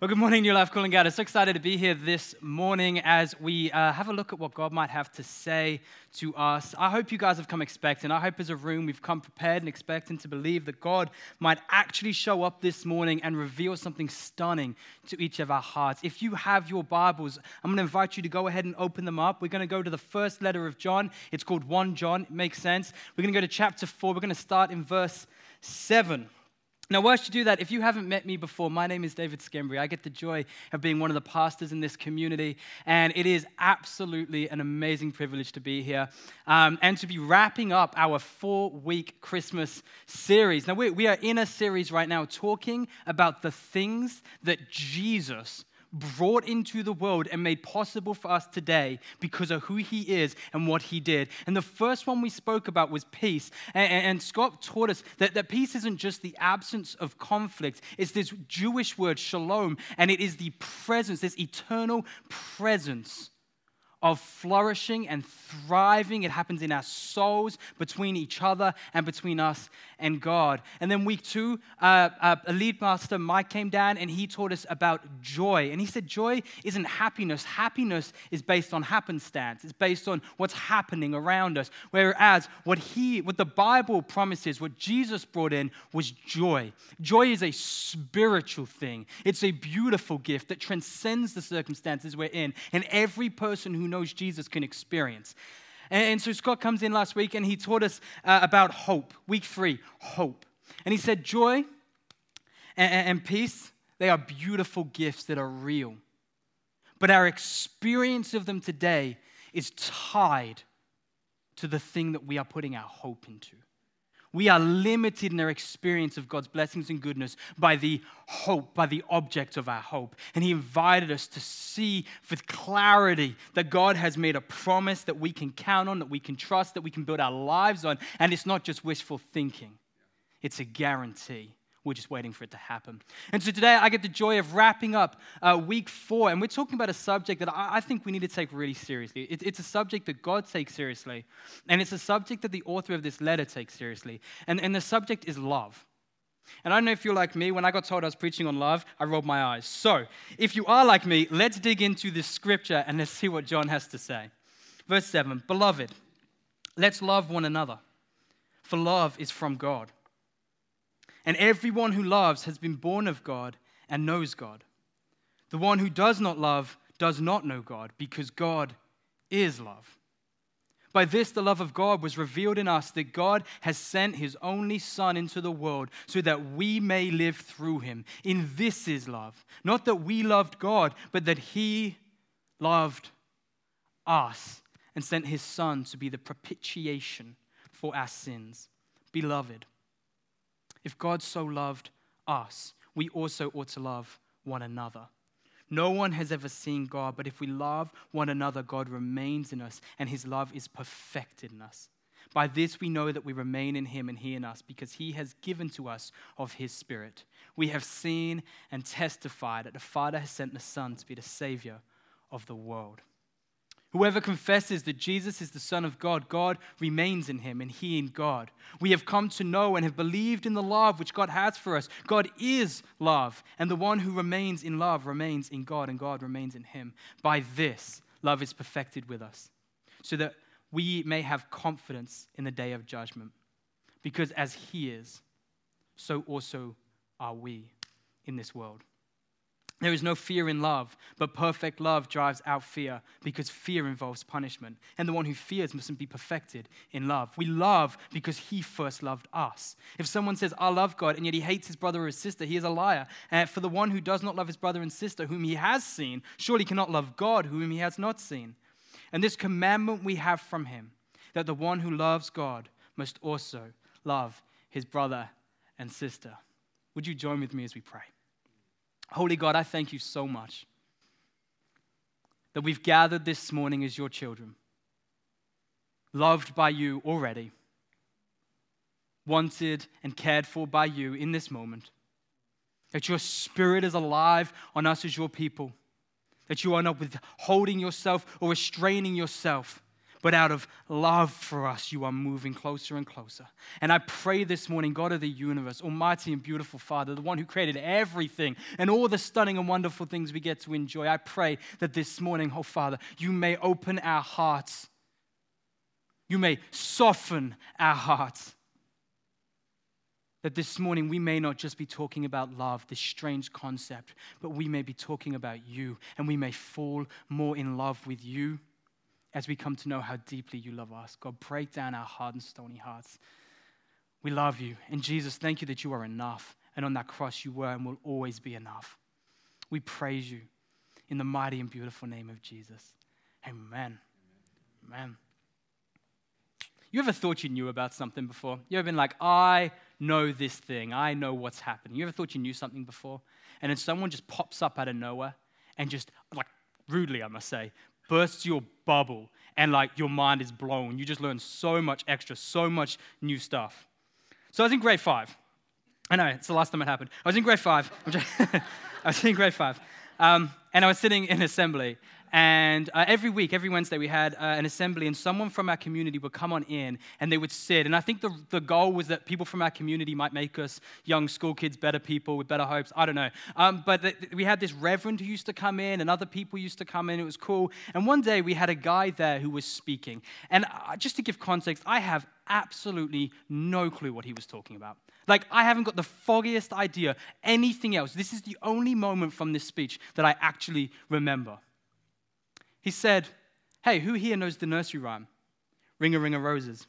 Well, good morning, New Life Calling God. I'm so excited to be here this morning as we uh, have a look at what God might have to say to us. I hope you guys have come expecting. I hope as a room we've come prepared and expecting to believe that God might actually show up this morning and reveal something stunning to each of our hearts. If you have your Bibles, I'm going to invite you to go ahead and open them up. We're going to go to the first letter of John. It's called 1 John. It makes sense. We're going to go to chapter 4. We're going to start in verse 7. Now, whilst you do that, if you haven't met me before, my name is David Schembri. I get the joy of being one of the pastors in this community, and it is absolutely an amazing privilege to be here um, and to be wrapping up our four week Christmas series. Now, we, we are in a series right now talking about the things that Jesus brought into the world and made possible for us today because of who he is and what he did. And the first one we spoke about was peace. And, and, Scott taught us that, that peace isn't just the absence of conflict, it's this Jewish word, shalom, and it is the presence, this eternal presence of flourishing and thriving. It happens in our souls, between each other, and between us and God. And then week two, uh, uh, a lead master, Mike, came down and he taught us about joy. And he said, Joy isn't happiness. Happiness is based on happenstance, it's based on what's happening around us. Whereas what he, what the Bible promises, what Jesus brought in was joy. Joy is a spiritual thing, it's a beautiful gift that transcends the circumstances we're in. And every person who knows Jesus can experience. And, so Scott comes in last week and he taught us uh, about hope. Week three, hope. And he said, Joy and, and peace, they are beautiful gifts that are real. But our experience of them today is tied to the thing that we are putting our hope into. We are limited in our experience of God's blessings and goodness by the hope, by the object of our hope. And He invited us to see with clarity that God has made a promise that we can count on, that we can trust, that we can build our lives on. And it's not just wishful thinking, it's a guarantee. We're just waiting for it to happen. And so today I get the joy of wrapping up uh, week four, and we're talking about a subject that I, I think we need to take really seriously. It, it's a subject that God takes seriously, and it's a subject that the author of this letter takes seriously. And, and the subject is love. And I don't know if you're like me, when I got told I was preaching on love, I rolled my eyes. So, if you are like me, let's dig into this scripture and let's see what John has to say. Verse 7 Beloved, let's love one another, for love is from God. And everyone who loves has been born of God and knows God. The one who does not love does not know God, because God is love. By this, the love of God was revealed in us that God has sent his only Son into the world so that we may live through him. In this is love. Not that we loved God, but that he loved us and sent his Son to be the propitiation for our sins. Beloved, if God so loved us, we also ought to love one another. No one has ever seen God, but if we love one another, God remains in us, and his love is perfected in us. By this we know that we remain in him and he in us, because he has given to us of his Spirit. We have seen and testified that the Father has sent the Son to be the Savior of the world. Whoever confesses that Jesus is the Son of God, God remains in him and he in God. We have come to know and have believed in the love which God has for us. God is love, and the one who remains in love remains in God, and God remains in him. By this, love is perfected with us, so that we may have confidence in the day of judgment. Because as he is, so also are we in this world. There is no fear in love, but perfect love drives out fear because fear involves punishment. And the one who fears mustn't be perfected in love. We love because he first loved us. If someone says, I love God, and yet he hates his brother or his sister, he is a liar. And for the one who does not love his brother and sister, whom he has seen, surely cannot love God, whom he has not seen. And this commandment we have from him that the one who loves God must also love his brother and sister. Would you join with me as we pray? Holy God, I thank you so much that we've gathered this morning as your children, loved by you already, wanted and cared for by you in this moment, that your spirit is alive on us as your people, that you are not withholding yourself or restraining yourself, but out of love for us, you are moving closer and closer. And I pray this morning, God of the universe, Almighty and beautiful Father, the one who created everything and all the stunning and wonderful things we get to enjoy, I pray that this morning, oh Father, you may open our hearts. You may soften our hearts. That this morning we may not just be talking about love, this strange concept, but we may be talking about you and we may fall more in love with you as we come to know how deeply you love us. God, break down our hard and stony hearts. We love you. And Jesus, thank you that you are enough. And on that cross, you were and will always be enough. We praise you in the mighty and beautiful name of Jesus. Amen. Amen. You ever thought you knew about something before? You ever been like, I know this thing, I know what's happening. You ever thought you knew something before? And then someone just pops up out of nowhere and just, like, rudely, I must say, bursts your bubble and like your mind is blown. You just learn so much extra, so much new stuff. So I was in grade five. I know, it's the last time it happened. I was in grade five. I was in grade five. Um, and I was sitting in assembly, and uh, every week, every Wednesday, we had uh, an assembly, and someone from our community would come on in and they would sit. And I think the, the goal was that people from our community might make us young school kids better people with better hopes. I don't know. Um, but the, we had this reverend who used to come in, and other people used to come in. It was cool. And one day, we had a guy there who was speaking. And uh, just to give context, I have absolutely no clue what he was talking about. Like, I haven't got the foggiest idea anything else. This is the only moment from this speech that I actually remember. He said, Hey, who here knows the nursery rhyme? Ring a ring of roses.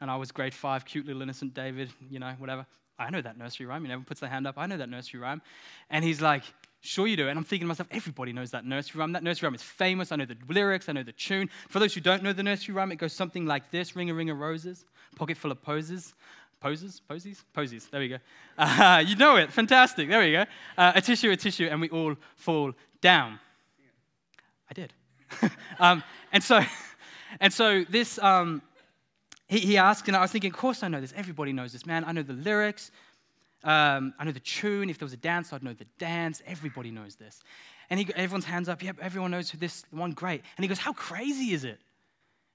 And I was grade five, cute little innocent David, you know, whatever. I know that nursery rhyme. He never puts their hand up. I know that nursery rhyme. And he's like, Sure, you do. And I'm thinking to myself, everybody knows that nursery rhyme. That nursery rhyme is famous. I know the lyrics, I know the tune. For those who don't know the nursery rhyme, it goes something like this Ring a ring of roses, pocket full of poses. Poses? Posies? Posies. There we go. Uh, you know it. Fantastic. There we go. Uh, a tissue, a tissue, and we all fall down. I did. um, and so, and so this, um, he, he asked, and I was thinking, of course I know this. Everybody knows this, man. I know the lyrics. Um, I know the tune. If there was a dance, I'd know the dance. Everybody knows this. And he, everyone's hands up. Yep, everyone knows this one. Great. And he goes, how crazy is it?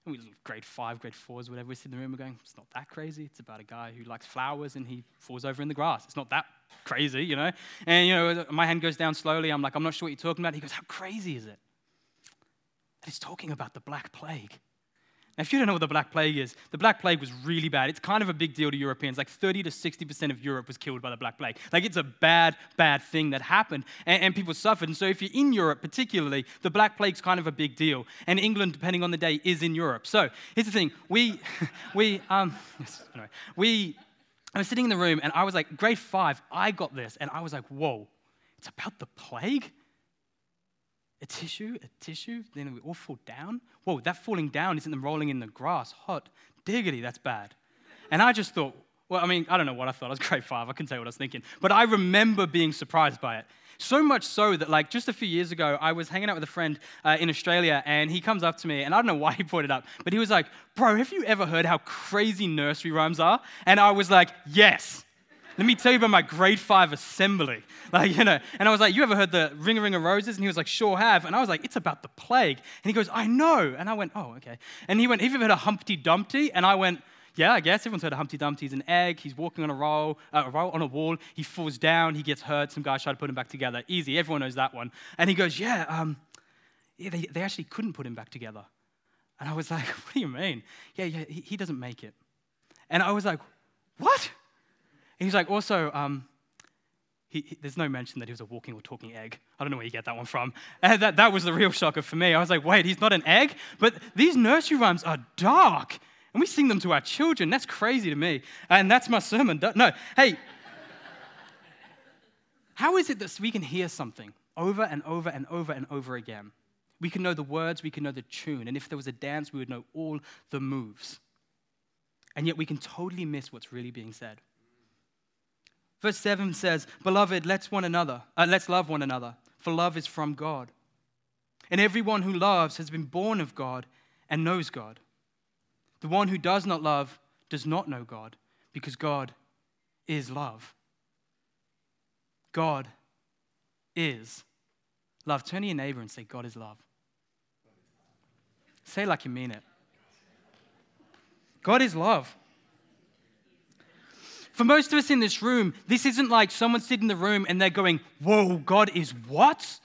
And we grade five, grade fours, whatever. We sit in the room. We're going, it's not that crazy. It's about a guy who likes flowers and he falls over in the grass. It's not that crazy, you know. And you know, my hand goes down slowly. I'm like, I'm not sure what you're talking about. He goes, how crazy is it? And he's talking about the Black Plague. Now, if you don't know what the Black Plague is, the Black Plague was really bad. It's kind of a big deal to Europeans. Like 30 to 60% of Europe was killed by the Black Plague. Like it's a bad, bad thing that happened, and, and people suffered. And so, if you're in Europe, particularly, the Black Plague's kind of a big deal. And England, depending on the day, is in Europe. So here's the thing: we, we, um, anyway, we. I was sitting in the room, and I was like, grade five. I got this, and I was like, whoa, it's about the plague a tissue, a tissue, then we all fall down. Whoa, that falling down isn't them rolling in the grass. Hot diggity, that's bad. And I just thought, well, I mean, I don't know what I thought. I was grade five. I couldn't tell you what I was thinking. But I remember being surprised by it. So much so that, like, just a few years ago, I was hanging out with a friend uh, in Australia, and he comes up to me, and I don't know why he brought it up, but he was like, Bro, have you ever heard how crazy nursery rhymes are? And I was like, Yes. Let me tell you about my grade five assembly. Like, you know, and I was like, You ever heard the Ring Ring of Roses? And he was like, Sure have. And I was like, It's about the plague. And he goes, I know. And I went, Oh, okay. And he went, Have you ever heard of Humpty Dumpty? And I went, yeah, I guess everyone's heard of Humpty Dumpty. He's an egg. He's walking on a roll, uh, a roll on a wall. He falls down. He gets hurt. Some guys try to put him back together. Easy. Everyone knows that one. And he goes, yeah, um, yeah they, they actually couldn't put him back together. And I was like, what do you mean? Yeah, yeah, he, he doesn't make it. And I was like, what? And he's like, also, um, he, he, there's no mention that he was a walking or talking egg. I don't know where you get that one from. And that, that was the real shocker for me. I was like, wait, he's not an egg? But these nursery rhymes are dark. And we sing them to our children. That's crazy to me. And that's my sermon. No, hey, how is it that we can hear something over and over and over and over again? We can know the words, we can know the tune. And if there was a dance, we would know all the moves. And yet we can totally miss what's really being said. Verse 7 says, Beloved, let's one another, uh, let's love one another, for love is from God. And everyone who loves has been born of God and knows God. The one who does not love does not know God, because God is love. God is love. Turn to your neighbor and say, God is love. Say like you mean it. God is love. For most of us in this room, this isn't like someone sitting in the room and they're going, Whoa, God is what?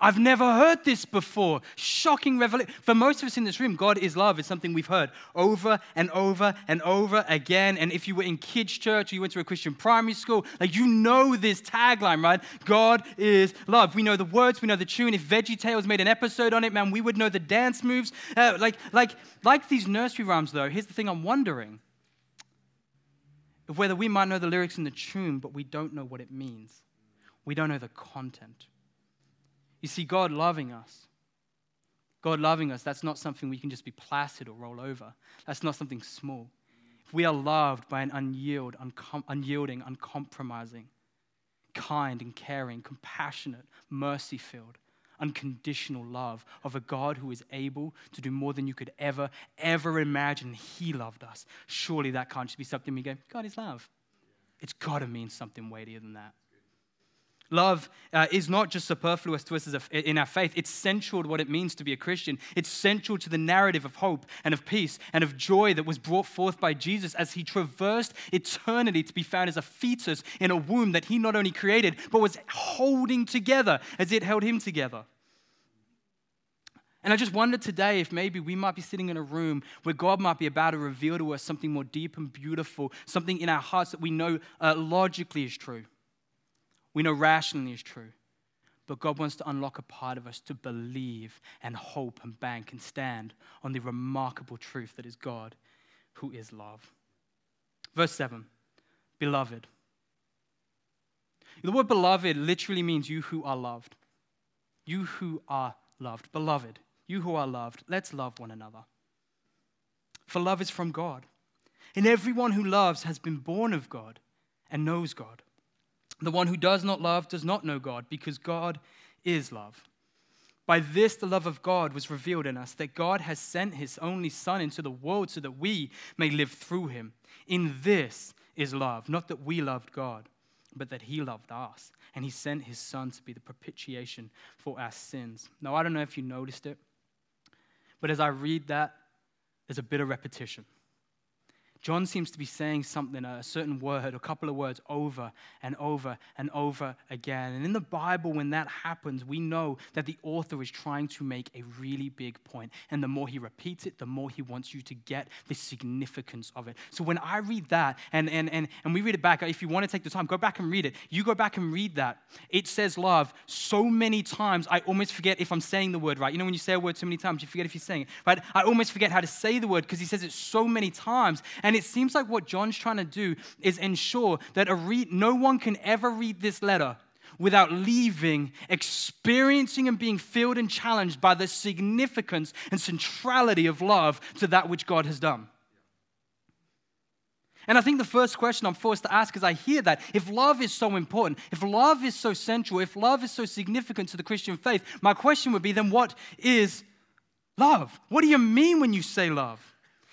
I've never heard this before. Shocking revelation. For most of us in this room, God is love is something we've heard over and over and over again. And if you were in kids' church or you went to a Christian primary school, like you know this tagline, right? God is love. We know the words, we know the tune. If Veggie Tales made an episode on it, man, we would know the dance moves. Uh, like, like, like these nursery rhymes, though, here's the thing I'm wondering of whether we might know the lyrics in the tune, but we don't know what it means. We don't know the content. You see, God loving us, God loving us, that's not something we can just be placid or roll over. That's not something small. If we are loved by an unyield, uncom- unyielding, uncompromising, kind and caring, compassionate, mercy filled, unconditional love of a God who is able to do more than you could ever, ever imagine. He loved us. Surely that can't just be something we go, God is love. It's got to mean something weightier than that. Love uh, is not just superfluous to us in our faith, it's central to what it means to be a Christian. It's central to the narrative of hope and of peace and of joy that was brought forth by Jesus as he traversed eternity to be found as a fetus in a womb that he not only created, but was holding together as it held him together. And I just wonder today if maybe we might be sitting in a room where God might be about to reveal to us something more deep and beautiful, something in our hearts that we know uh, logically is true, we know rationally is true. But God wants to unlock a part of us to believe and hope and bank and stand on the remarkable truth that is God, who is love. Verse 7 Beloved. The word beloved literally means you who are loved. You who are loved. Beloved. You who are loved, let's love one another. For love is from God. And everyone who loves has been born of God and knows God. The one who does not love does not know God, because God is love. By this, the love of God was revealed in us, that God has sent his only Son into the world so that we may live through him. In this is love, not that we loved God, but that he loved us, and he sent his Son to be the propitiation for our sins. Now, I don't know if you noticed it, but as I read that, there's a bit of repetition. John seems to be saying something, a certain word, a couple of words over and over and over again. And in the Bible, when that happens, we know that the author is trying to make a really big point. And the more he repeats it, the more he wants you to get the significance of it. So when I read that and, and, and, and we read it back, if you want to take the time, go back and read it. You go back and read that. It says love so many times, I almost forget if I'm saying the word right. You know, when you say a word so many times, you forget if you're saying it, right? I almost forget how to say the word because he says it so many times. And and it seems like what John's trying to do is ensure that a no one can ever read this letter without leaving, experiencing and being filled and challenged by the significance and centrality of love to that which God has done. And I think the first question I'm forced to ask as I hear that, if love is so important, if love is so central, if love is so significant to the Christian faith, my question would be then what is love? What do you mean when you say love?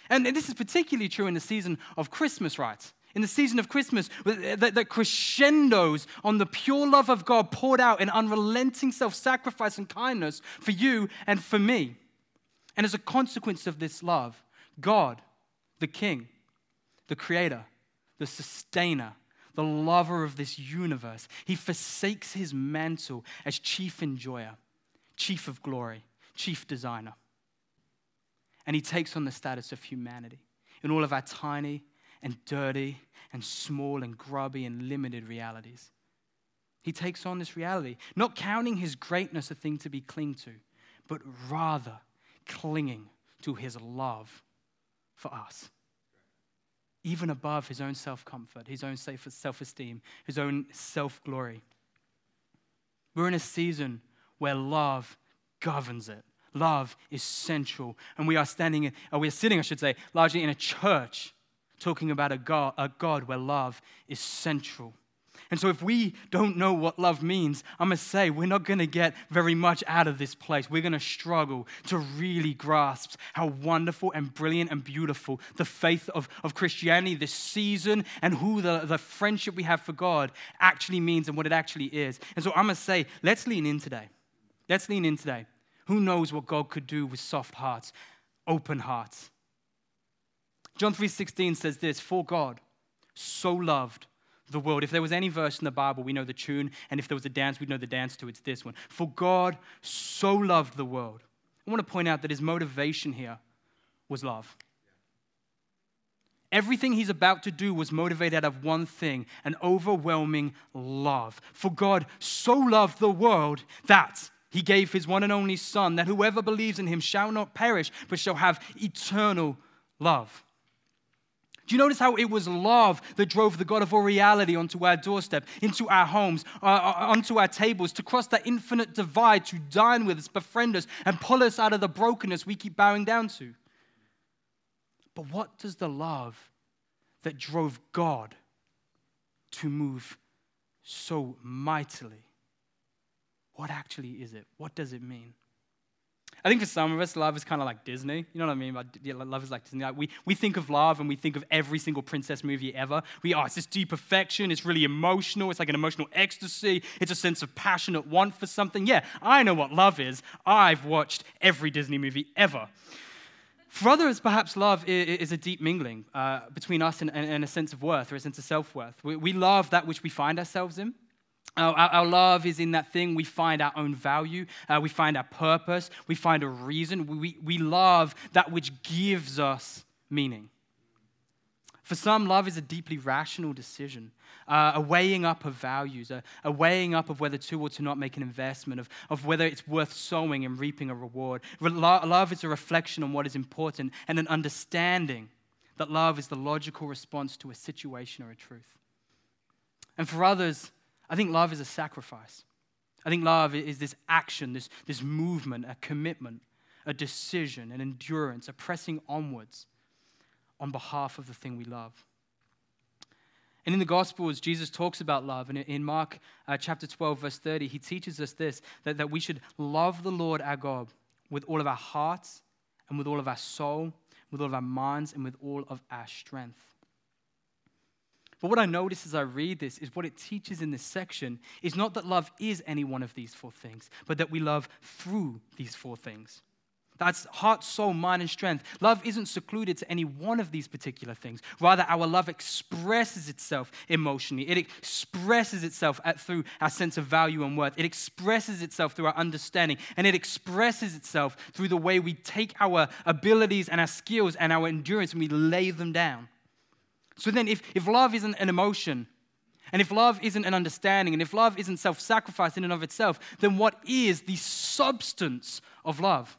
And this is particularly true in the season of Christmas, right? In the season of Christmas, uh, that crescendos on the pure love of God poured out in unrelenting self sacrifice and kindness for you and for me. And as a consequence of this love, God, the King, the Creator, the Sustainer, the lover of this universe, he forsakes his mantle as chief enjoyer, chief of glory, chief designer and he takes on the status of humanity in all of our tiny and dirty and small and grubby and limited realities. He takes on this reality, not counting his greatness a thing to be clinged to, but rather clinging to his love for us. Even above his own self comfort, his own self esteem, his own self glory. We're in a season where love governs it. Love is central. And we are standing, in, or we are sitting, I should say, largely in a church talking about a God, a God where love is central. And so, if we don't know what love means, going to say we're not going to get very much out of this place. We're going to struggle to really grasp how wonderful and brilliant and beautiful the faith of, of Christianity, this season, and who the, the friendship we have for God actually means and what it actually is. And so, going to say, let's lean in today. Let's lean in today. Who knows what God could do with soft hearts? open hearts? John 3:16 says this, "For God so loved the world." If there was any verse in the Bible, we know the tune, and if there was a dance, we'd know the dance to. It's this one. For God so loved the world. I want to point out that his motivation here was love. Everything he's about to do was motivated out of one thing an overwhelming love. For God so loved the world that he gave his one and only Son, that whoever believes in him shall not perish, but shall have eternal love. Do you notice how it was love that drove the God of all reality onto our doorstep, into our homes, uh, uh, onto our tables, to cross that infinite divide, to dine with us, befriend us, and pull us out of the brokenness we keep bowing down to? But what does the love that drove God to move so mightily, what actually is it? What does it mean? I think for some of us, love is kind of like Disney. You know what I mean? Yeah, love is like Disney. Like we, we think of love and we think of every single princess movie ever. We, oh, it's this deep affection. It's really emotional. It's like an emotional ecstasy. It's a sense of passionate want for something. Yeah, I know what love is. I've watched every Disney movie ever. For others, perhaps love is a deep mingling uh, between us and, and, a sense of worth or a sense of self worth. We, we, love that which we find ourselves in. Our, our, love is in that thing we find our own value, uh, we find our purpose, we find a reason. We, we love that which gives us meaning. For some, love is a deeply rational decision, uh, a weighing up of values, a, a, weighing up of whether to or to not make an investment, of, of whether it's worth sowing and reaping a reward. Love is a reflection on what is important and an understanding that love is the logical response to a situation or a truth. And for others, I think love is a sacrifice. I think love is this action, this, this movement, a commitment, a decision, an endurance, a pressing onwards on behalf of the thing we love. And in the Gospels, Jesus talks about love. And in Mark uh, chapter 12, verse 30, he teaches us this that, that we should love the Lord our God with all of our hearts and with all of our soul, with all of our minds, and with all of our strength. But what I notice as I read this is what it teaches in this section is not that love is any one of these four things, but that we love through these four things. That's heart, soul, mind, and strength. Love isn't secluded to any one of these particular things. Rather, our love expresses itself emotionally. It expresses itself at, through our sense of value and worth. It expresses itself through our understanding. And it expresses itself through the way we take our abilities and our skills and our endurance and we lay them down. So then, if, if love isn't an emotion, and if love isn't an understanding, and if love isn't self sacrifice in and of itself, then what is the substance of love?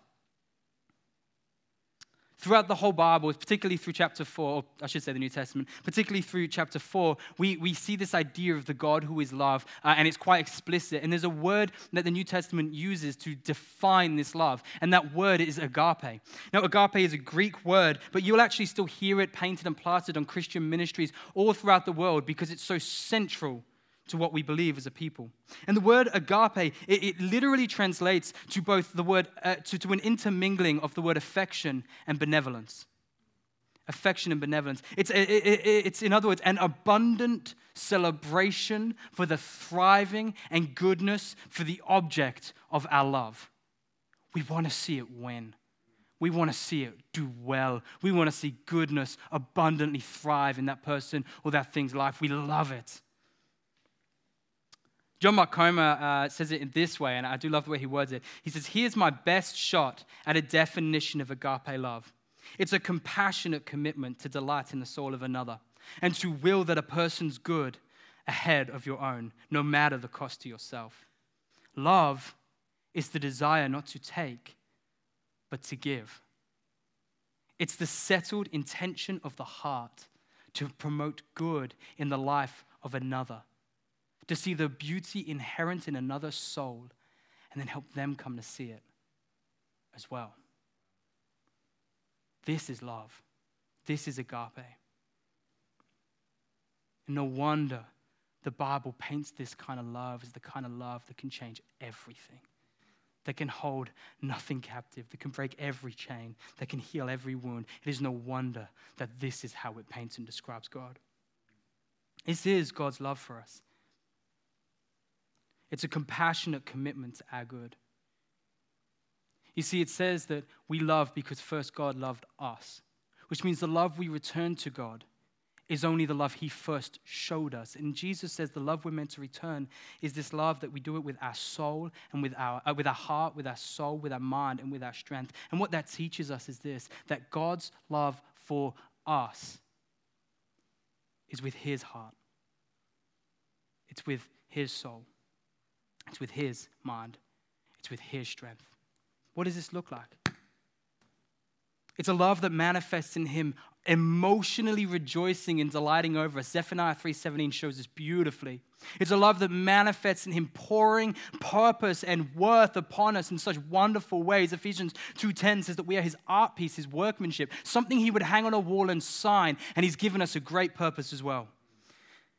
Throughout the whole Bible, particularly through chapter 4, or I should say the New Testament, particularly through chapter 4, we, we see this idea of the God who is love, uh, and it's quite explicit. And there's a word that the New Testament uses to define this love, and that word is agape. Now, agape is a Greek word, but you'll actually still hear it painted and plastered on Christian ministries all throughout the world because it's so central to what we believe as a people. And the word agape, it, it literally translates to both the word, uh, to, to an intermingling of the word affection and benevolence. Affection and benevolence. It's, it, it, it's, in other words, an abundant celebration for the thriving and goodness for the object of our love. We want to see it win. We want to see it do well. We want to see goodness abundantly thrive in that person or that thing's life. We love it. John Mark Comer uh, says it in this way, and I do love the way he words it. He says, Here's my best shot at a definition of agape love it's a compassionate commitment to delight in the soul of another and to will that a person's good ahead of your own, no matter the cost to yourself. Love is the desire not to take, but to give. It's the settled intention of the heart to promote good in the life of another to see the beauty inherent in another soul, and then help them come to see it as well. This is love. This is agape. And no wonder the Bible paints this kind of love as the kind of love that can change everything, that can hold nothing captive, that can break every chain, that can heal every wound. It is no wonder that this is how it paints and describes God. This is God's love for us. It's a compassionate commitment to our good. You see, it says that we love because first God loved us, which means the love we return to God is only the love he first showed us. And Jesus says the love we're meant to return is this love that we do it with our soul and with our, uh, with our heart, with our soul, with our mind, and with our strength. And what that teaches us is this that God's love for us is with his heart, it's with his soul, it's with his mind, it's with his strength. What does this look like? It's a love that manifests in him emotionally rejoicing and delighting over us. Zephaniah 3:17 shows this beautifully. It's a love that manifests in him pouring purpose and worth upon us in such wonderful ways. Ephesians 2:10 says that we are his art piece, his workmanship, something he would hang on a wall and sign, and he's given us a great purpose as well.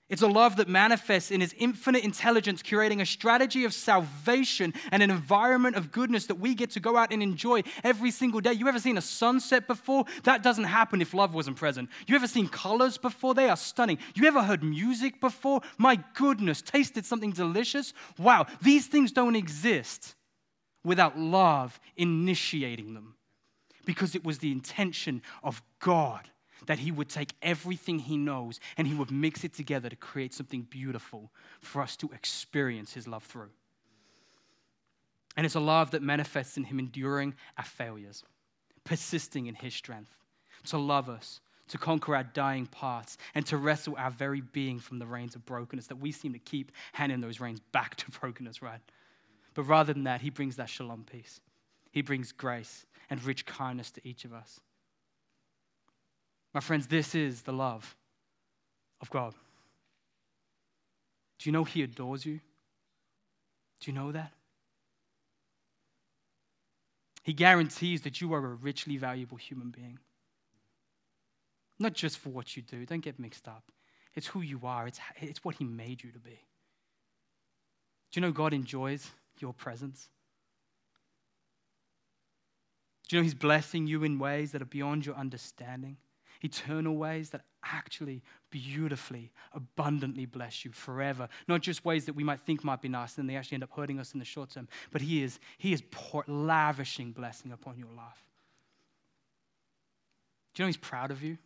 It's a love that manifests in His infinite intelligence, curating a strategy of salvation and an environment of goodness that we get to go out and enjoy every single day. You ever seen a sunset before? That doesn't happen if love wasn't present. You ever seen colors before? They are stunning. You ever heard music before? My goodness, tasted something delicious? Wow, these things don't exist without love initiating them because it was the intention of God that he would take everything he knows and he would mix it together to create something beautiful for us to experience his love through. And it's a love that manifests in him enduring our failures, persisting in his strength, to love us, to conquer our dying parts, and to wrestle our very being from the reins of brokenness that we seem to keep handing those reins back to brokenness, right? But rather than that, he brings that shalom peace. He brings grace and rich kindness to each of us. My friends, this is the love of God. Do you know He adores you? Do you know that? He guarantees that you are a richly valuable human being. Not just for what you do, don't get mixed up. It's who you are, it's, it's what He made you to be. Do you know God enjoys your presence? Do you know He's blessing you in ways that are beyond your understanding? Eternal ways that actually beautifully, abundantly bless you forever. Not just ways that we might think might be nice and they actually end up hurting us in the short term, but He is, he is pour, lavishing blessing upon your life. Do you know He's proud of you?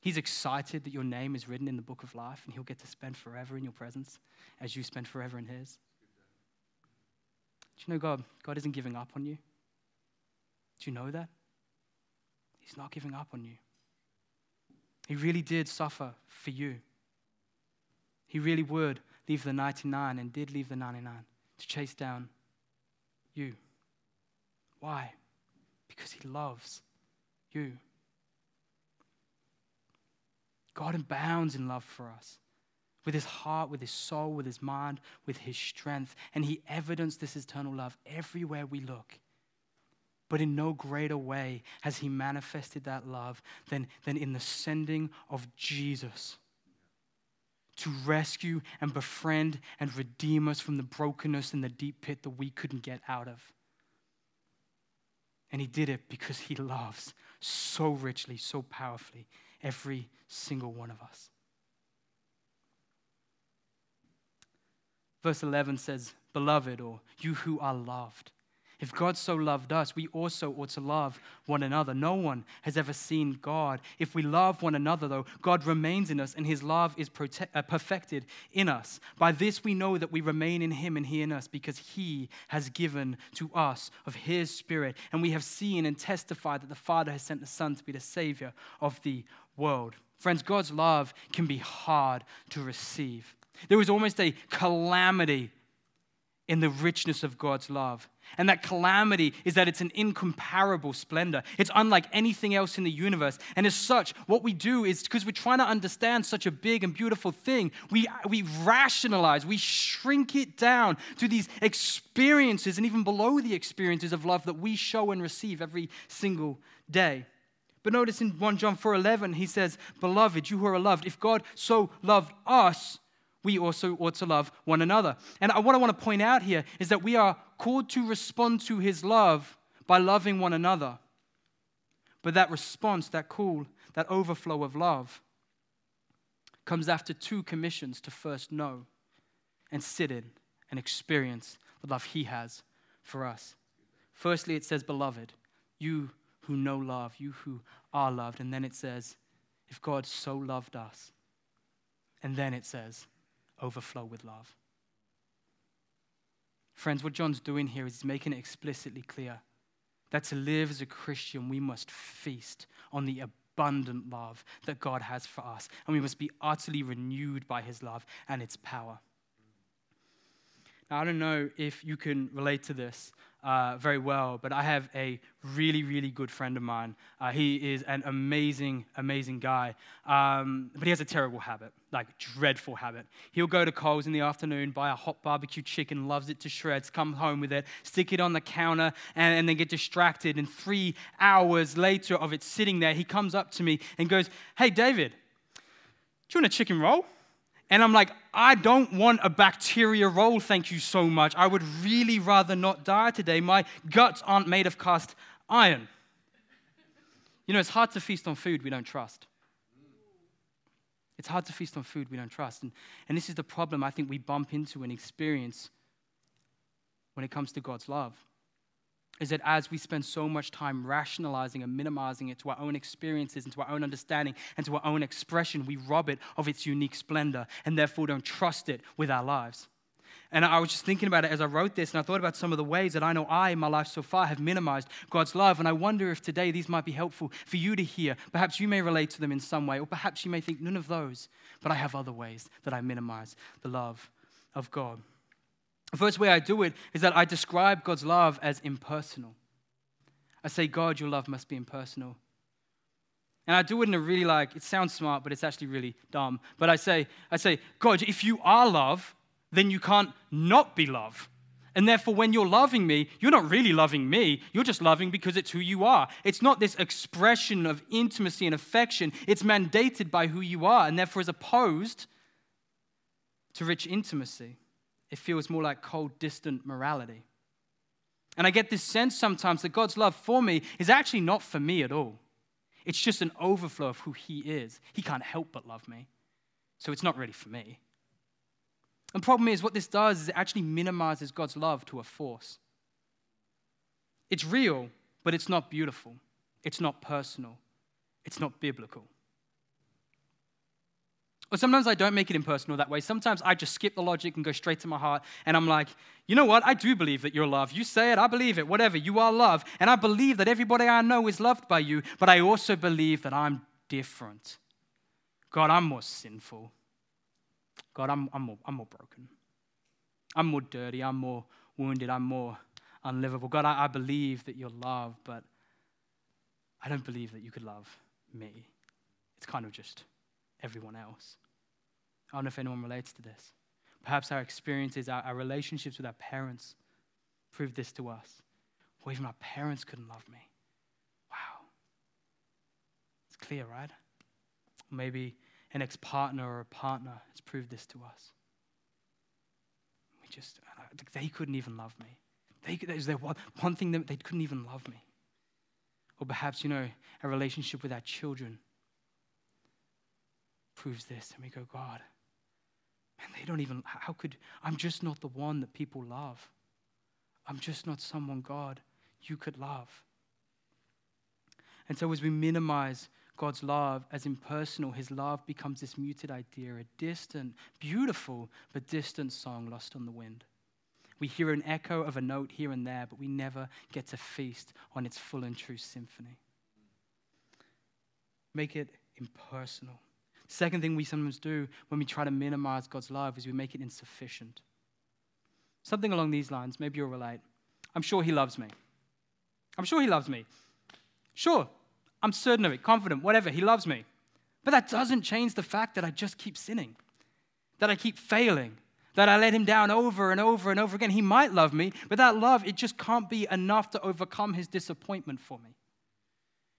He's excited that your name is written in the book of life and He'll get to spend forever in your presence as you spend forever in His. Do you know God? God isn't giving up on you. Do you know that? He's not giving up on you. He really did suffer for you. He really would leave the 99 and did leave the 99 to chase down you. Why? Because he loves you. God abounds in love for us with his heart, with his soul, with his mind, with his strength. And he evidenced this eternal love everywhere we look. But in no greater way has he manifested that love than, than in the sending of Jesus to rescue and befriend and redeem us from the brokenness and the deep pit that we couldn't get out of. And he did it because he loves so richly, so powerfully every single one of us. Verse 11 says, Beloved, or you who are loved. If God so loved us, we also ought to love one another. No one has ever seen God. If we love one another, though, God remains in us and his love is prote- uh, perfected in us. By this we know that we remain in him and he in us because he has given to us of his spirit. And we have seen and testified that the Father has sent the Son to be the Savior of the world. Friends, God's love can be hard to receive. There was almost a calamity in the richness of God's love. And that calamity is that it's an incomparable splendor. It's unlike anything else in the universe. And as such, what we do is because we're trying to understand such a big and beautiful thing, we, we rationalize, we shrink it down to these experiences and even below the experiences of love that we show and receive every single day. But notice in 1 John 4:11 he says, "Beloved, you who are loved, if God so loved us, we also ought to love one another. And what I want to point out here is that we are called to respond to his love by loving one another. But that response, that call, that overflow of love comes after two commissions to first know and sit in and experience the love he has for us. Firstly, it says, Beloved, you who know love, you who are loved. And then it says, If God so loved us. And then it says, Overflow with love. Friends, what John's doing here is he's making it explicitly clear that to live as a Christian, we must feast on the abundant love that God has for us. And we must be utterly renewed by his love and its power. Now, I don't know if you can relate to this uh, very well, but I have a really, really good friend of mine. Uh, he is an amazing, amazing guy, um, but he has a terrible habit, like dreadful habit. He'll go to Coles in the afternoon, buy a hot barbecue chicken, loves it to shreds, come home with it, stick it on the counter, and, and then get distracted. And three hours later of it sitting there, he comes up to me and goes, "Hey, David, do you want a chicken roll?" And I'm like, I don't want a bacteria roll, thank you so much. I would really rather not die today. My guts aren't made of cast iron. You know, it's hard to feast on food we don't trust. It's hard to feast on food we don't trust. And, and this is the problem I think we bump into and experience when it comes to God's love is that as we spend so much time rationalizing and minimizing it to our own experiences and to our own understanding and to our own expression, we rob it of its unique splendor and therefore don't trust it with our lives. And I was just thinking about it as I wrote this, and I thought about some of the ways that I know I, in my life so far, have minimized God's love. And I wonder if today these might be helpful for you to hear. Perhaps you may relate to them in some way, or perhaps you may think none of those, but I have other ways that I minimize the love of God. The first way I do it is that I describe God's love as impersonal. I say, God, your love must be impersonal. And I do it in a really like, it sounds smart, but it's actually really dumb. But I say, I say, God, if you are love, then you can't not be love. And therefore, when you're loving me, you're not really loving me. You're just loving because it's who you are. It's not this expression of intimacy and affection. It's mandated by who you are, and therefore is opposed to rich intimacy it feels more like cold, distant morality. And I get this sense sometimes that God's love for me is actually not for me at all. It's just an overflow of who He is. He can't help but love me. So it's not really for me. The problem is, what this does is it actually minimizes God's love to a force. It's real, but it's not beautiful. It's not personal. It's not biblical. Or sometimes I don't make it impersonal that way. Sometimes I just skip the logic and go straight to my heart. And I'm like, you know what? I do believe that you're love. You say it, I believe it. Whatever. You are love. And I believe that everybody I know is loved by you. But I also believe that I'm different. God, I'm more sinful. God, I'm, I'm, more, I'm more broken. I'm more dirty. I'm more wounded. I'm more unlivable. God, I, I believe that you're love, but I don't believe that you could love me. It's kind of just everyone else. I don't know if anyone relates to this. Perhaps our experiences, our, our relationships with our parents prove this to us. Or even our parents couldn't love me. Wow. It's clear, right? maybe an ex partner or a partner has proved this to us. We just, they couldn't even love me. They, there's their one, one thing that they couldn't even love me. Or perhaps, you know, a relationship with our children proves this. And we go, God, man, they don't even, how could, I'm just not the one that people love. I'm just not someone, God, you could love. And so as we minimize God's love as impersonal, his love becomes this muted idea, a distant, beautiful, but distant song lost on the wind. We hear an echo of a note here and there, but we never get to feast on its full and true symphony. Make it impersonal. Second thing we sometimes do when we try to minimize God's love is we make it insufficient. Something along these lines, maybe you'll relate. I'm sure He loves me. I'm sure He loves me. Sure, I'm certain of it, confident, whatever, He loves me. But that doesn't change the fact that I just keep sinning, that I keep failing, that I let Him down over and over and over again. He might love me, but that love, it just can't be enough to overcome His disappointment for me.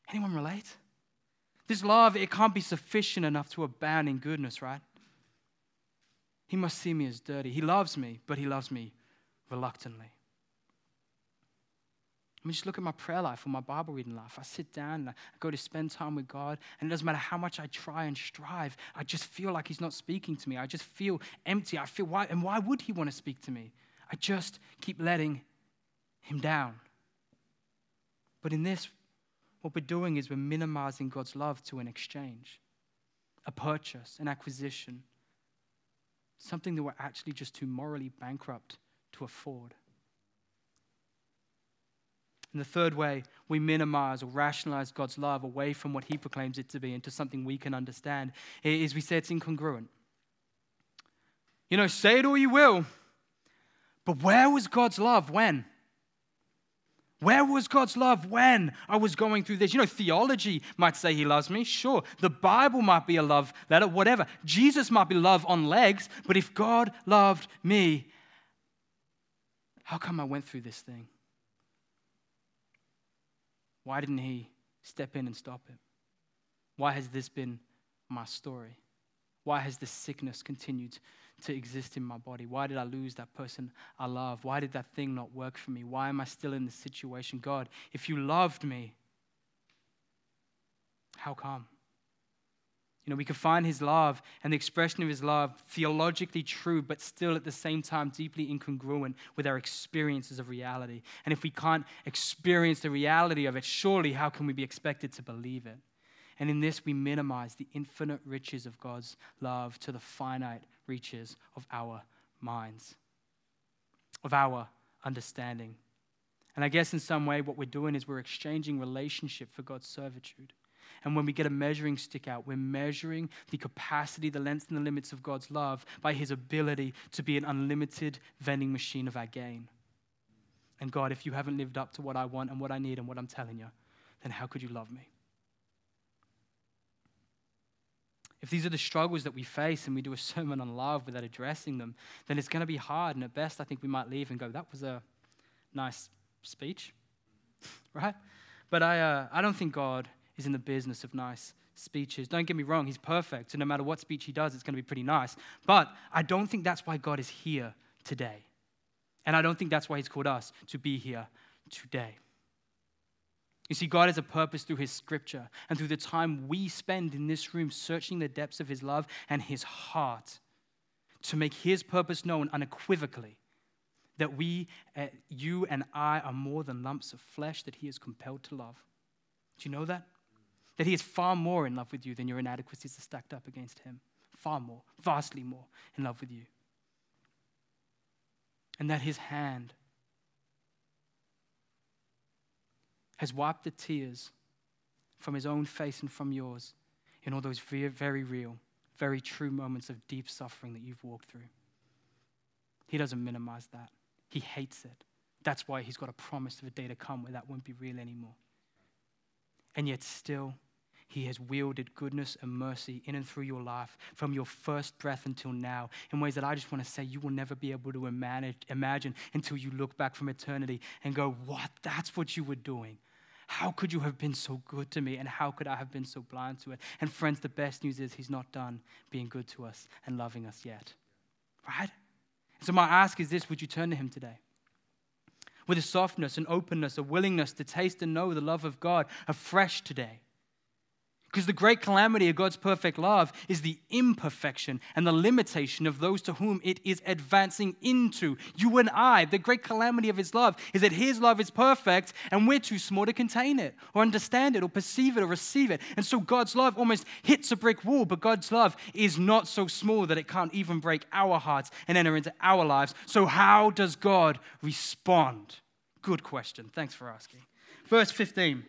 Anyone relate? This love, it can't be sufficient enough to abound in goodness, right? He must see me as dirty. He loves me, but he loves me reluctantly. I mean, just look at my prayer life or my Bible reading life. I sit down and I go to spend time with God, and it doesn't matter how much I try and strive, I just feel like He's not speaking to me. I just feel empty. I feel why, and why would He want to speak to me? I just keep letting Him down. But in this, what we're doing is we're minimizing God's love to an exchange, a purchase, an acquisition, something that we're actually just too morally bankrupt to afford. And the third way we minimize or rationalize God's love away from what He proclaims it to be into something we can understand is we say it's incongruent. You know, say it all you will, but where was God's love when? Where was God's love when I was going through this? You know, theology might say he loves me, sure. The Bible might be a love letter, whatever. Jesus might be love on legs, but if God loved me, how come I went through this thing? Why didn't he step in and stop it? Why has this been my story? Why has this sickness continued to exist in my body? Why did I lose that person I love? Why did that thing not work for me? Why am I still in this situation? God, if you loved me, how come? You know, we can find his love and the expression of his love theologically true, but still at the same time deeply incongruent with our experiences of reality. And if we can't experience the reality of it, surely how can we be expected to believe it? And in this, we minimize the infinite riches of God's love to the finite reaches of our minds, of our understanding. And I guess in some way, what we're doing is we're exchanging relationship for God's servitude. And when we get a measuring stick out, we're measuring the capacity, the length, and the limits of God's love by His ability to be an unlimited vending machine of our gain. And God, if you haven't lived up to what I want and what I need and what I'm telling you, then how could you love me? If these are the struggles that we face and we do a sermon on love without addressing them, then it's going to be hard. And at best, I think we might leave and go, that was a nice speech, right? But I, uh, I don't think God is in the business of nice speeches. Don't get me wrong, he's perfect. So no matter what speech he does, it's going to be pretty nice. But I don't think that's why God is here today. And I don't think that's why he's called us to be here today. You see, God has a purpose through His scripture and through the time we spend in this room searching the depths of His love and His heart to make His purpose known unequivocally. That we, uh, you and I, are more than lumps of flesh that He is compelled to love. Do you know that? That He is far more in love with you than your inadequacies are stacked up against Him. Far more, vastly more in love with you. And that His hand has wiped the tears from his own face and from yours in all those very, very real, very true moments of deep suffering that you've walked through. He doesn't minimize that, he hates it. That's why he's got a promise of a day to come where that won't be real anymore. And yet, still, he has wielded goodness and mercy in and through your life from your first breath until now in ways that I just want to say you will never be able to imagine until you look back from eternity and go, What? That's what you were doing. How could you have been so good to me? And how could I have been so blind to it? And friends, the best news is He's not done being good to us and loving us yet. Right? So, my ask is this would you turn to Him today? With a softness, an openness, a willingness to taste and know the love of God afresh today. Because the great calamity of God's perfect love is the imperfection and the limitation of those to whom it is advancing into. You and I, the great calamity of His love is that His love is perfect and we're too small to contain it or understand it or perceive it or receive it. And so God's love almost hits a brick wall, but God's love is not so small that it can't even break our hearts and enter into our lives. So, how does God respond? Good question. Thanks for asking. Verse 15.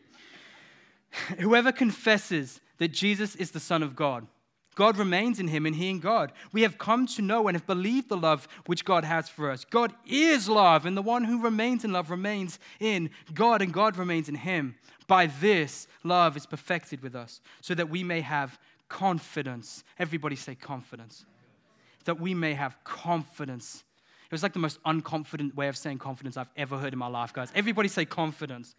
Whoever confesses that Jesus is the Son of God, God remains in him and he in God. We have come to know and have believed the love which God has for us. God is love, and the one who remains in love remains in God, and God remains in him. By this, love is perfected with us, so that we may have confidence. Everybody say confidence. That we may have confidence. It was like the most unconfident way of saying confidence I've ever heard in my life, guys. Everybody say confidence.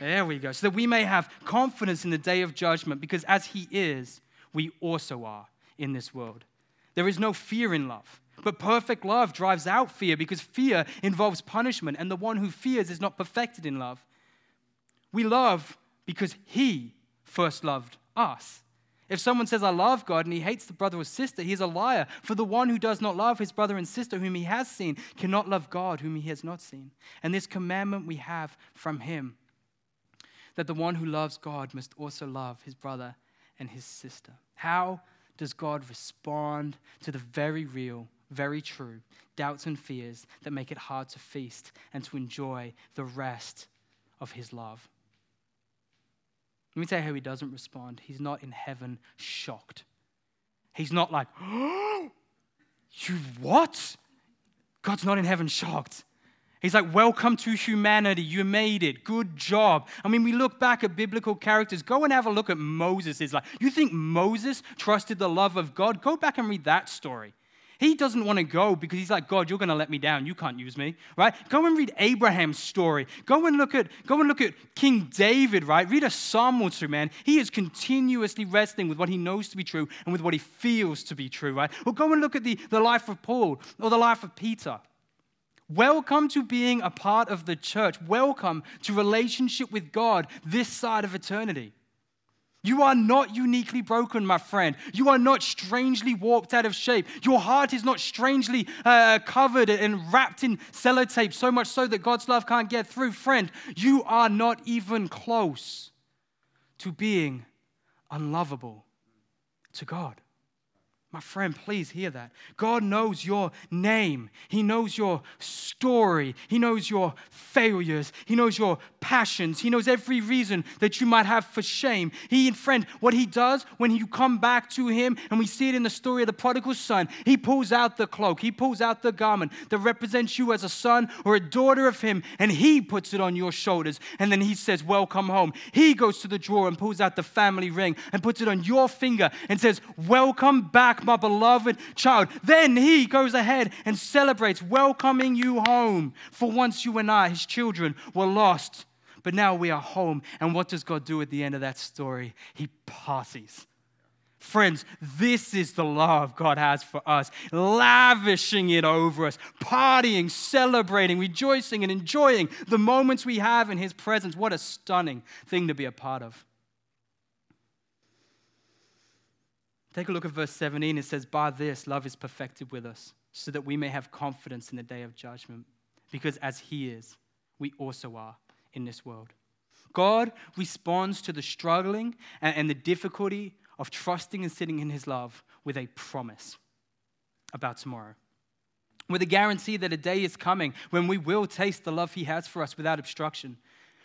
There we go. So that we may have confidence in the day of judgment, because as He is, we also are in this world. There is no fear in love. But perfect love drives out fear because fear involves punishment, and the one who fears is not perfected in love. We love because He first loved us. If someone says, I love God, and he hates the brother or sister, he is a liar. For the one who does not love his brother and sister whom he has seen cannot love God whom he has not seen. And this commandment we have from him that the one who loves God must also love his brother and his sister. How does God respond to the very real, very true doubts and fears that make it hard to feast and to enjoy the rest of his love? Let me tell you how he doesn't respond. He's not in heaven shocked. He's not like, oh, you what? God's not in heaven shocked. He's like, Welcome to humanity. You made it. Good job. I mean, we look back at biblical characters. Go and have a look at Moses. It's like, you think Moses trusted the love of God? Go back and read that story. He doesn't want to go because he's like, God, you're going to let me down. You can't use me, right? Go and read Abraham's story. Go and look at, go and look at King David, right? Read a psalm or two, man. He is continuously wrestling with what he knows to be true and with what he feels to be true, right? Or go and look at the, the life of Paul or the life of Peter. Welcome to being a part of the church. Welcome to relationship with God this side of eternity. You are not uniquely broken, my friend. You are not strangely warped out of shape. Your heart is not strangely uh, covered and wrapped in sellotape, so much so that God's love can't get through. Friend, you are not even close to being unlovable to God. My friend, please hear that. God knows your name. He knows your story. He knows your failures. He knows your passions. He knows every reason that you might have for shame. He, friend, what He does when you come back to Him, and we see it in the story of the prodigal son, He pulls out the cloak, He pulls out the garment that represents you as a son or a daughter of Him, and He puts it on your shoulders. And then He says, Welcome home. He goes to the drawer and pulls out the family ring and puts it on your finger and says, Welcome back my beloved child. Then he goes ahead and celebrates welcoming you home. For once you and I, his children, were lost, but now we are home. And what does God do at the end of that story? He parties. Friends, this is the love God has for us, lavishing it over us, partying, celebrating, rejoicing, and enjoying the moments we have in His presence. What a stunning thing to be a part of. Take a look at verse 17. It says, By this love is perfected with us, so that we may have confidence in the day of judgment. Because as He is, we also are in this world. God responds to the struggling and the difficulty of trusting and sitting in His love with a promise about tomorrow. With a guarantee that a day is coming when we will taste the love He has for us without obstruction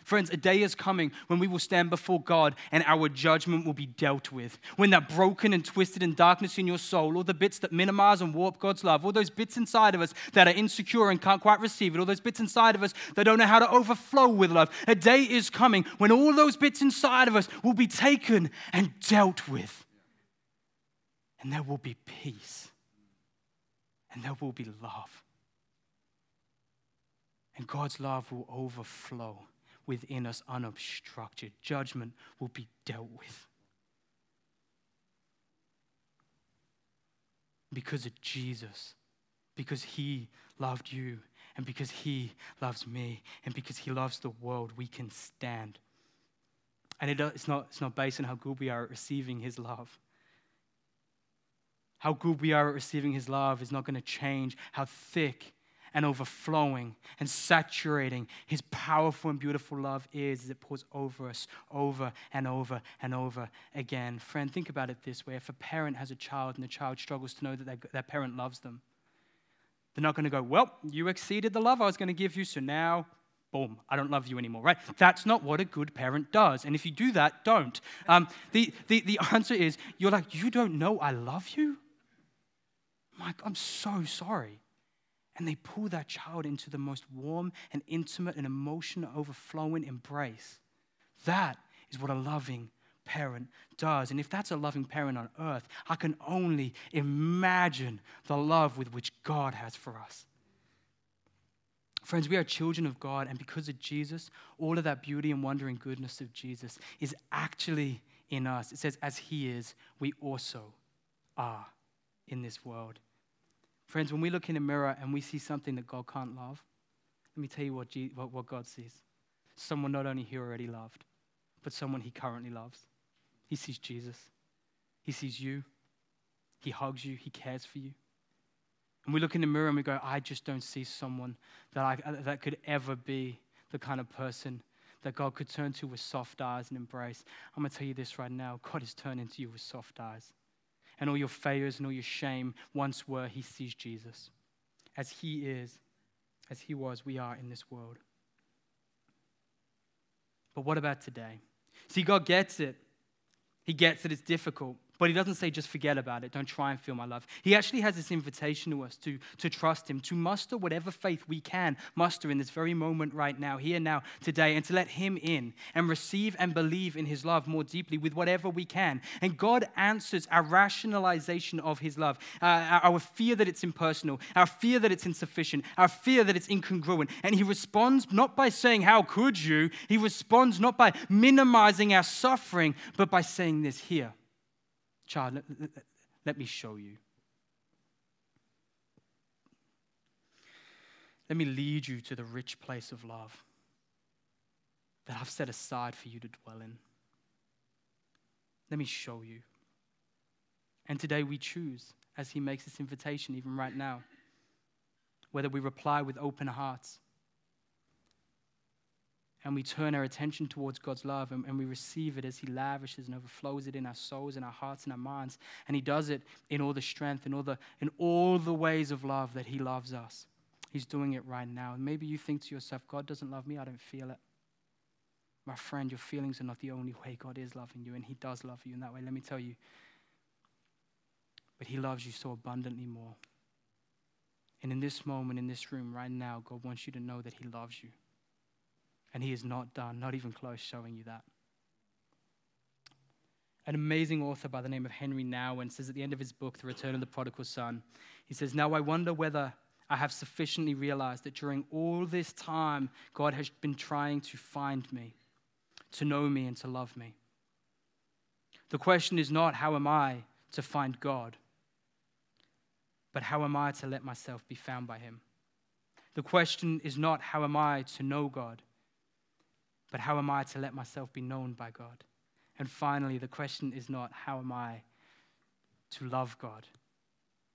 Friends, a day is coming when we will stand before God and our judgment will be dealt with. When that broken and twisted and darkness in your soul, all the bits that minimize and warp God's love, all those bits inside of us that are insecure and can't quite receive it, all those bits inside of us that don't know how to overflow with love, a day is coming when all those bits inside of us will be taken and dealt with. And there will be peace. And there will be love. And God's love will overflow within us unobstructed. Judgment will be dealt with. Because of Jesus, because he loved you, and because he loves me, and because he loves the world, we can stand. And it, it's, not, it's not based on how good we are at receiving his love. How good we are at receiving his love is not going to change how thick and overflowing and saturating his powerful and beautiful love is as it pours over us over and over and over again. Friend, think about it this way. If a parent has a child and the child struggles to know that their parent loves them, they're not going to go, Well, you exceeded the love I was going to give you, so now, boom, I don't love you anymore, right? That's not what a good parent does. And if you do that, don't. Um, the, the, the answer is, You're like, You don't know I love you? Mike, I'm so sorry and they pull that child into the most warm and intimate and emotion overflowing embrace. That is what a loving parent does. And if that's a loving parent on earth, I can only imagine the love with which God has for us. Friends, we are children of God, and because of Jesus, all of that beauty and wonder and goodness of Jesus is actually in us. It says, as He is, we also are in this world. Friends, when we look in a mirror and we see something that God can't love, let me tell you what, Jesus, what, God sees. Someone not only he already loved, but someone he currently loves. He sees Jesus. He sees you. He hugs you. He cares for you. And we look in the mirror and we go, I just don't see someone that, I, that could ever be the kind of person that God could turn to with soft eyes and embrace. I'm going to tell you this right now God is turning to you with soft eyes. And all your failures and all your shame once were, He sees Jesus. As He is, as He was, we are in this world. But what about today? See, God gets it. He gets that it's difficult. But he doesn't say just forget about it, don't try and feel my love. He actually has this invitation to us to, to trust him, to muster whatever faith we can muster in this very moment right now, here now, today, and to let him in and receive and believe in his love more deeply with whatever we can. And God answers our rationalization of his love, uh, our fear that it's impersonal, our fear that it's insufficient, our fear that it's incongruent. And he responds not by saying, How could you? He responds not by minimizing our suffering, but by saying this here Child, let, let, let me show you. Let me lead you to the rich place of love that I've set aside for you to dwell in. Let me show you. And today we choose, as He makes this invitation, even right now, whether we reply with open hearts and we turn our attention towards God's love and, and, we receive it as He lavishes and overflows it in our souls and our hearts and our minds. And He does it in all the strength and all the, in all the ways of love that He loves us. He's doing it right now. And maybe you think to yourself, God doesn't love me, I don't feel it. My friend, your feelings are not the only way God is loving you, and He does love you in that way. Let me tell you. But He loves you so abundantly more. And in this moment, in this room, right now, God wants you to know that He loves you. And he is not done, not even close, showing you that. An amazing author by the name of Henri Nouwen says at the end of his book, The Return of the Prodigal Son, he says, Now I wonder whether I have sufficiently realized that during all this time, God has been trying to find me, to know me, and to love me. The question is not, How am I to find God? But how am I to let myself be found by Him? The question is not, How am I to know God? But how am I to let myself be known by God? And finally, the question is not how am I to love God?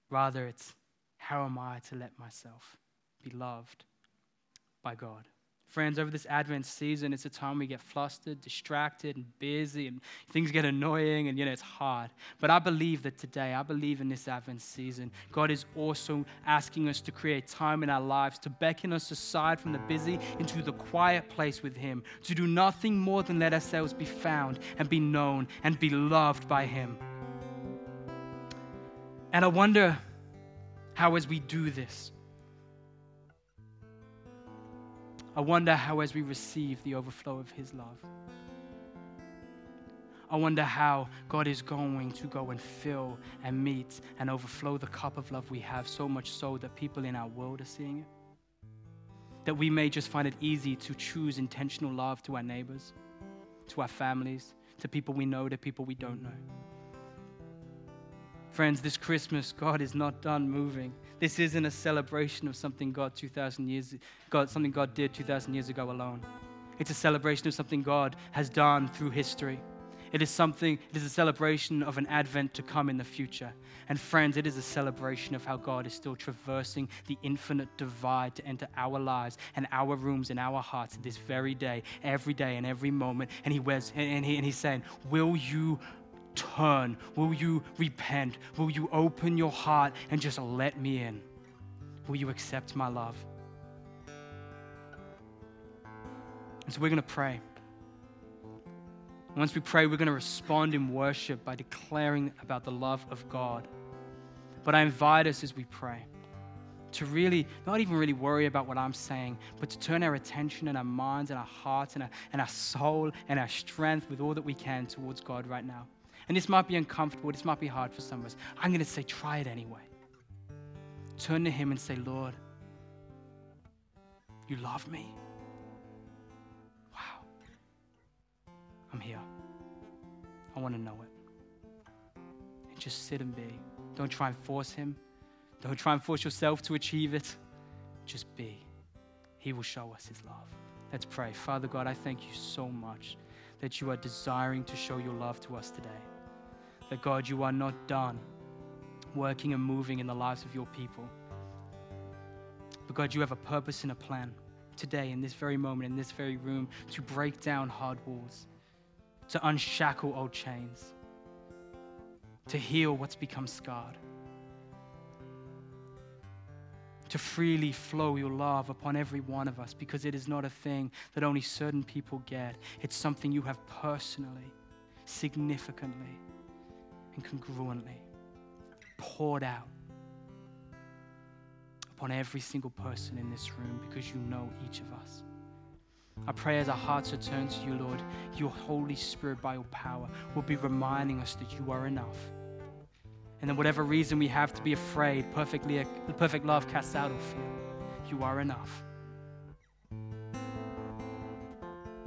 Rather, it's how am I to let myself be loved by God? Friends, over this Advent season, it's a time we get flustered, distracted, and busy, and things get annoying, and you know, it's hard. But I believe that today, I believe in this Advent season, God is also asking us to create time in our lives to beckon us aside from the busy into the quiet place with Him, to do nothing more than let ourselves be found and be known and be loved by Him. And I wonder how, as we do this, I wonder how, as we receive the overflow of His love, I wonder how God is going to go and fill and meet and overflow the cup of love we have, so much so that people in our world are seeing it. That we may just find it easy to choose intentional love to our neighbors, to our families, to people we know, to people we don't know. Friends, this Christmas, God is not done moving. This isn't a celebration of something God 2,000 years, God, something God did 2,000 years ago alone. It's a celebration of something God has done through history. It is something, it is a celebration of an advent to come in the future. And friends, it is a celebration of how God is still traversing the infinite divide to enter our lives and our rooms and our hearts this very day, every day and every moment. And He wears, and, he, and He's saying, Will you turn? Will you repent? Will you open your heart and just let me in? Will you accept my love? And so we're going to pray. Once we pray, we're going to respond in worship by declaring about the love of God. But I invite us as we pray to really, not even really worry about what I'm saying, but to turn our attention and our minds and our hearts and our, and our soul and our strength with all that we can towards God right now. And this might be uncomfortable, this might be hard for some of us. I'm going to say, try it anyway. Turn to Him and say, Lord, you love me. Wow. I'm here. I want to know it. And just sit and be. Don't try and force Him. Don't try and force yourself to achieve it. Just be. He will show us His love. Let's pray. Father God, I thank you so much that you are desiring to show your love to us today that God, you are not done working and moving in the lives of your people. But God, you have a purpose and a plan. today, in this very moment, in this very room, to break down hard walls, to unshackle old chains, to heal what's become scarred, to freely flow your love upon every one of us because it is not a thing that only certain people get. It's something you have personally, significantly, and congruently poured out upon every single person in this room because you know each of us. I pray as our hearts are turned to you, Lord, your Holy Spirit, by your power, will be reminding us that you are enough. And then, whatever reason we have to be afraid, perfectly, perfect love casts out all fear. You are enough.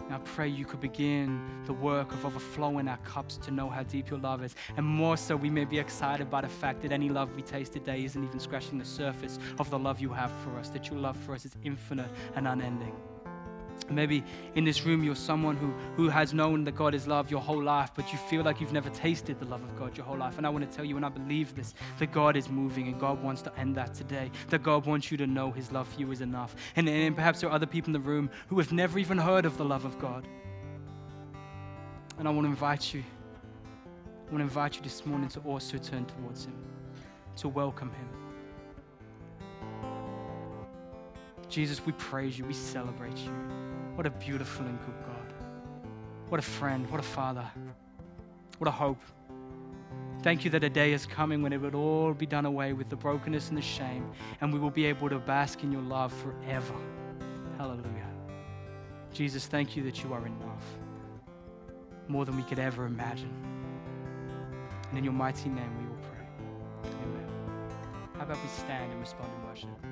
And I pray you could begin the work of overflowing our cups to know how deep your love is. And more so, we may be excited by the fact that any love we taste today isn't even scratching the surface of the love you have for us, that your love for us is infinite and unending. Maybe in this room, you're someone who, who has known that God is love your whole life, but you feel like you've never tasted the love of God your whole life. And I want to tell you, and I believe this, that God is moving and God wants to end that today. That God wants you to know His love for you is enough. And, and perhaps there are other people in the room who have never even heard of the love of God. And I want to invite you, I want to invite you this morning to also turn towards Him, to welcome Him. Jesus, we praise you, we celebrate you. What a beautiful and good God. What a friend, what a father, what a hope. Thank you that a day is coming when it will all be done away with the brokenness and the shame, and we will be able to bask in your love forever. Hallelujah. Jesus, thank you that you are enough, more than we could ever imagine. And in your mighty name we will pray. Amen. How about we stand and respond in worship?